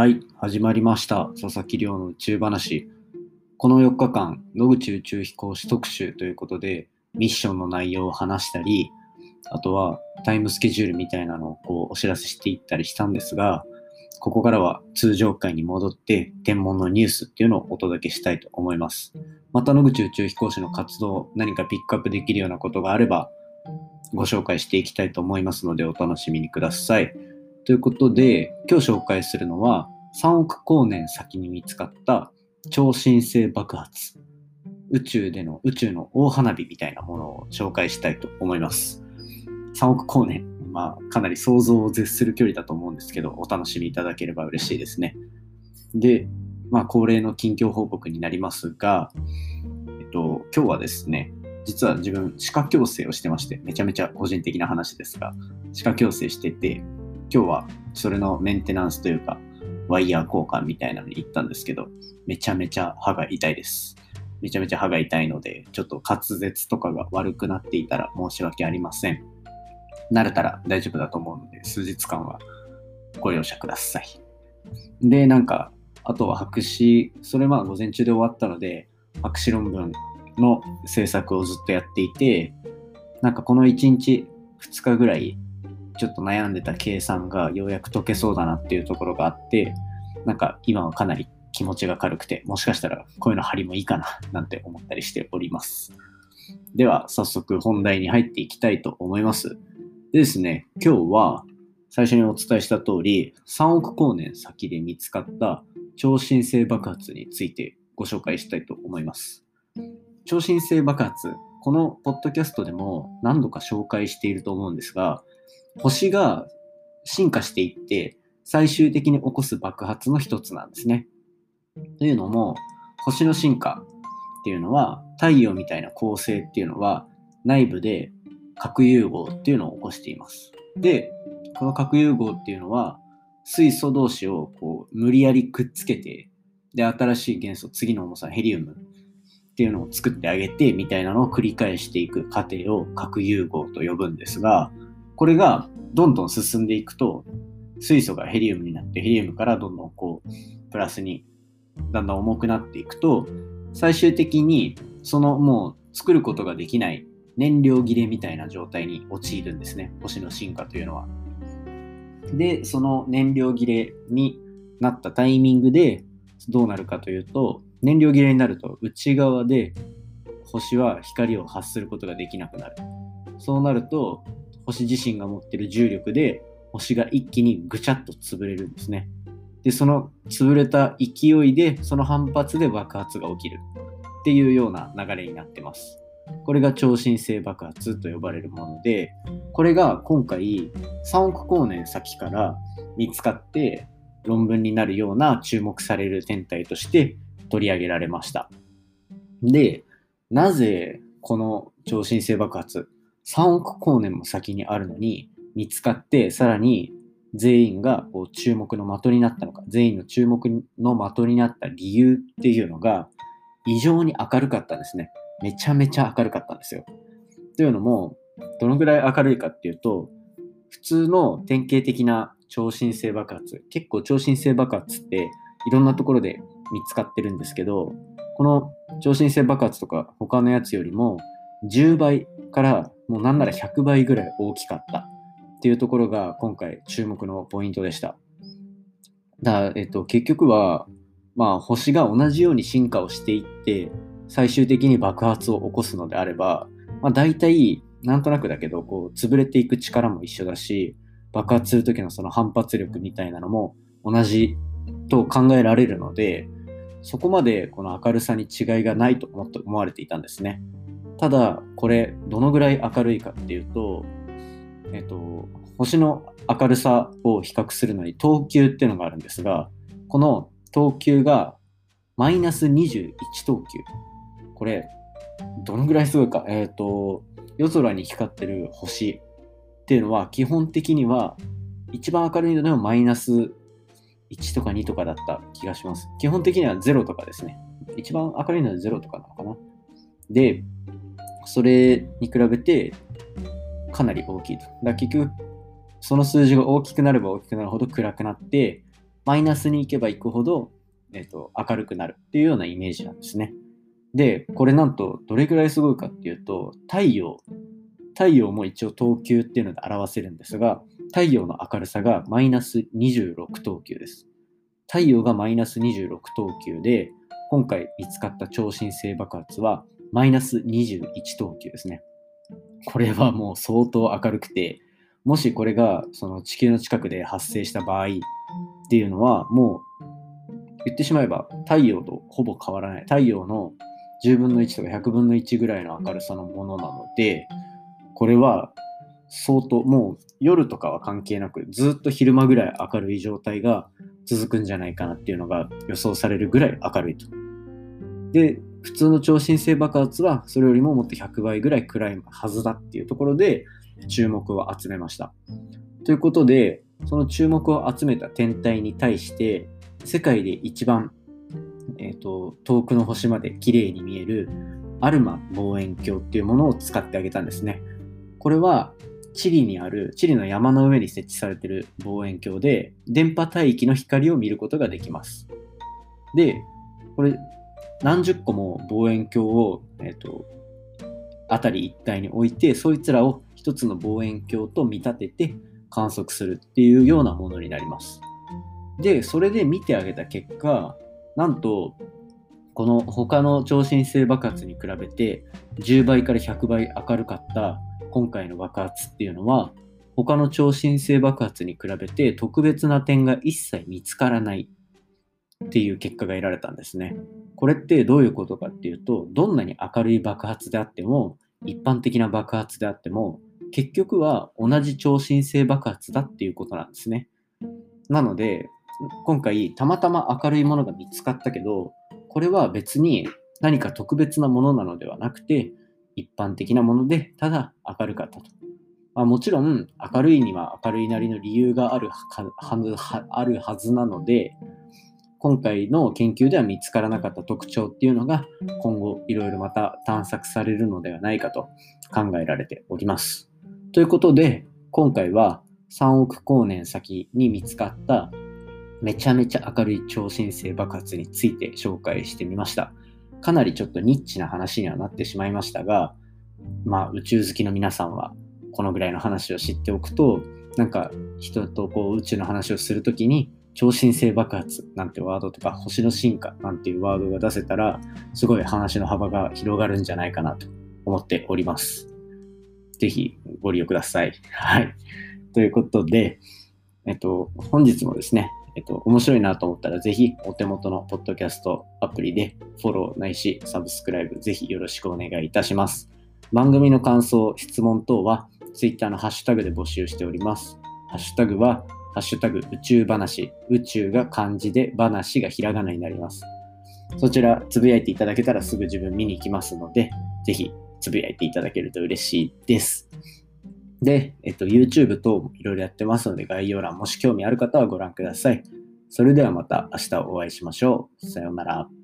はい、始まりました。佐々木亮の宇宙話。この4日間、野口宇宙飛行士特集ということで、ミッションの内容を話したり、あとはタイムスケジュールみたいなのをこうお知らせしていったりしたんですが、ここからは通常回に戻って天文のニュースっていうのをお届けしたいと思います。また野口宇宙飛行士の活動、何かピックアップできるようなことがあれば、ご紹介していきたいと思いますのでお楽しみにください。ということで、今日紹介するのは、3億光年先に見つかった超新星爆発。宇宙での宇宙の大花火みたいなものを紹介したいと思います。3億光年、まあ、かなり想像を絶する距離だと思うんですけど、お楽しみいただければ嬉しいですね。で、まあ、恒例の近況報告になりますが、えっと、今日はですね、実は自分、歯科矯正をしてまして、めちゃめちゃ個人的な話ですが、歯科矯正してて、今日はそれのメンテナンスというか、ワイヤー交換みたいなのに行ったんですけど、めちゃめちゃ歯が痛いです。めちゃめちゃ歯が痛いので、ちょっと滑舌とかが悪くなっていたら申し訳ありません。慣れたら大丈夫だと思うので、数日間はご容赦ください。で、なんか、あとは白紙、それまあ午前中で終わったので、博士論文の制作をずっとやっていて、なんかこの1日、2日ぐらい、ちょっと悩んでた計算がようやく解けそうだなっていうところがあって、なんか今はかなり気持ちが軽くて、もしかしたらこういうの貼りもいいかななんて思ったりしております。では早速本題に入っていきたいと思います。でですね、今日は最初にお伝えした通り、3億光年先で見つかった超新星爆発についてご紹介したいと思います。超新星爆発、このポッドキャストでも何度か紹介していると思うんですが、星が進化していって最終的に起こす爆発の一つなんですね。というのも、星の進化っていうのは太陽みたいな恒星っていうのは内部で核融合っていうのを起こしています。で、この核融合っていうのは水素同士をこう無理やりくっつけて、で、新しい元素、次の重さ、ヘリウムっていうのを作ってあげてみたいなのを繰り返していく過程を核融合と呼ぶんですが、これがどんどん進んでいくと、水素がヘリウムになって、ヘリウムからどんどんこう、プラスにだんだん重くなっていくと、最終的にそのもう作ることができない燃料切れみたいな状態に陥るんですね、星の進化というのは。で、その燃料切れになったタイミングでどうなるかというと、燃料切れになると内側で星は光を発することができなくなる。そうなると、星自身が持ってる重力で星が一気にぐちゃっと潰れるんですね。で、その潰れた勢いで、その反発で爆発が起きるっていうような流れになってます。これが超新星爆発と呼ばれるもので、これが今回3億光年先から見つかって論文になるような注目される天体として取り上げられました。で、なぜこの超新星爆発3億光年も先にあるのに見つかってさらに全員がこう注目の的になったのか全員の注目の的になった理由っていうのが異常に明るかったんですね。めちゃめちゃ明るかったんですよ。というのもどのぐらい明るいかっていうと普通の典型的な超新星爆発結構超新星爆発っていろんなところで見つかってるんですけどこの超新星爆発とか他のやつよりも10倍からもうなんなら100倍ぐらい大きかったっていうところが今回注目のポイントでした。だえっと、結局は、まあ、星が同じように進化をしていって最終的に爆発を起こすのであれば、まあ、大体なんとなくだけどこう潰れていく力も一緒だし爆発する時のその反発力みたいなのも同じと考えられるのでそこまでこの明るさに違いがないと思って思われていたんですね。ただこれどのぐらい明るいかっていうと、えっと、星の明るさを比較するのに等級っていうのがあるんですがこの等級がマイナス21等級。これどのぐらいすごいか。えっ、と夜空に光ってる星っていうのは基本的には一番明るいのでもマイナス1とか2とかだった気がします。基本的には0とかですね。一番明るいのは0とかなのかな。でそれに比べてかなり大きいと。だ結局、その数字が大きくなれば大きくなるほど暗くなって、マイナスに行けば行くほど、えっと、明るくなるっていうようなイメージなんですね。で、これなんとどれくらいすごいかっていうと、太陽、太陽も一応等級っていうので表せるんですが、太陽の明るさがマイナス26等級です。太陽がマイナス26等級で、今回見つかった超新星爆発はマイナス21等級ですね。これはもう相当明るくて、もしこれがその地球の近くで発生した場合っていうのは、もう言ってしまえば太陽とほぼ変わらない。太陽の10分の1とか100分の1ぐらいの明るさのものなので、これは相当、もう夜とかは関係なく、ずっと昼間ぐらい明るい状態が続くんじゃないかなっていうのが予想されるぐらい明るいと。で、普通の超新星爆発はそれよりももっと100倍ぐらい暗いはずだっていうところで注目を集めました。ということで、その注目を集めた天体に対して世界で一番えーと、遠くの星まで綺麗に見えるアルマ望遠鏡っていうものを使ってあげたんですね。これはチリにある、チリの山の上に設置されている望遠鏡で、電波帯域の光を見ることができます。で、これ、何十個も望遠鏡を、えっ、ー、と、辺り一帯に置いて、そいつらを一つの望遠鏡と見立てて観測するっていうようなものになります。で、それで見てあげた結果、なんと、この他の超新星爆発に比べて10倍から100倍明るかった今回の爆発っていうのは他の超新星爆発に比べて特別な点が一切見つからないっていう結果が得られたんですね。これってどういうことかっていうとどんなに明るい爆発であっても一般的な爆発であっても結局は同じ超新星爆発だっていうことなんですね。なので今回たまたま明るいものが見つかったけど、これは別に何か特別なものなのではなくて、一般的なもので、ただ明るかったと。まあ、もちろん、明るいには明るいなりの理由があるはあるはずなので、今回の研究では見つからなかった特徴っていうのが今後いろいろまた探索されるのではないかと考えられております。ということで今回は3億光年先に見つかっためちゃめちゃ明るい超新星爆発について紹介してみました。かなりちょっとニッチな話にはなってしまいましたが、まあ宇宙好きの皆さんはこのぐらいの話を知っておくと、なんか人とこう宇宙の話をするときに超新星爆発なんてワードとか星の進化なんていうワードが出せたらすごい話の幅が広がるんじゃないかなと思っております。ぜひご利用ください。はい。ということで、えっと、本日もですね、えっと、面白いなと思ったら、ぜひお手元のポッドキャストアプリでフォローないしサブスクライブ、ぜひよろしくお願いいたします。番組の感想、質問等は Twitter のハッシュタグで募集しております。ハッシュタグは、ハッシュタグ宇宙話、宇宙が漢字で話がひらがなになります。そちらつぶやいていただけたらすぐ自分見に行きますので、ぜひつぶやいていただけると嬉しいです。で、えっと、YouTube 等いろいろやってますので、概要欄もし興味ある方はご覧ください。それではまた明日お会いしましょう。さようなら。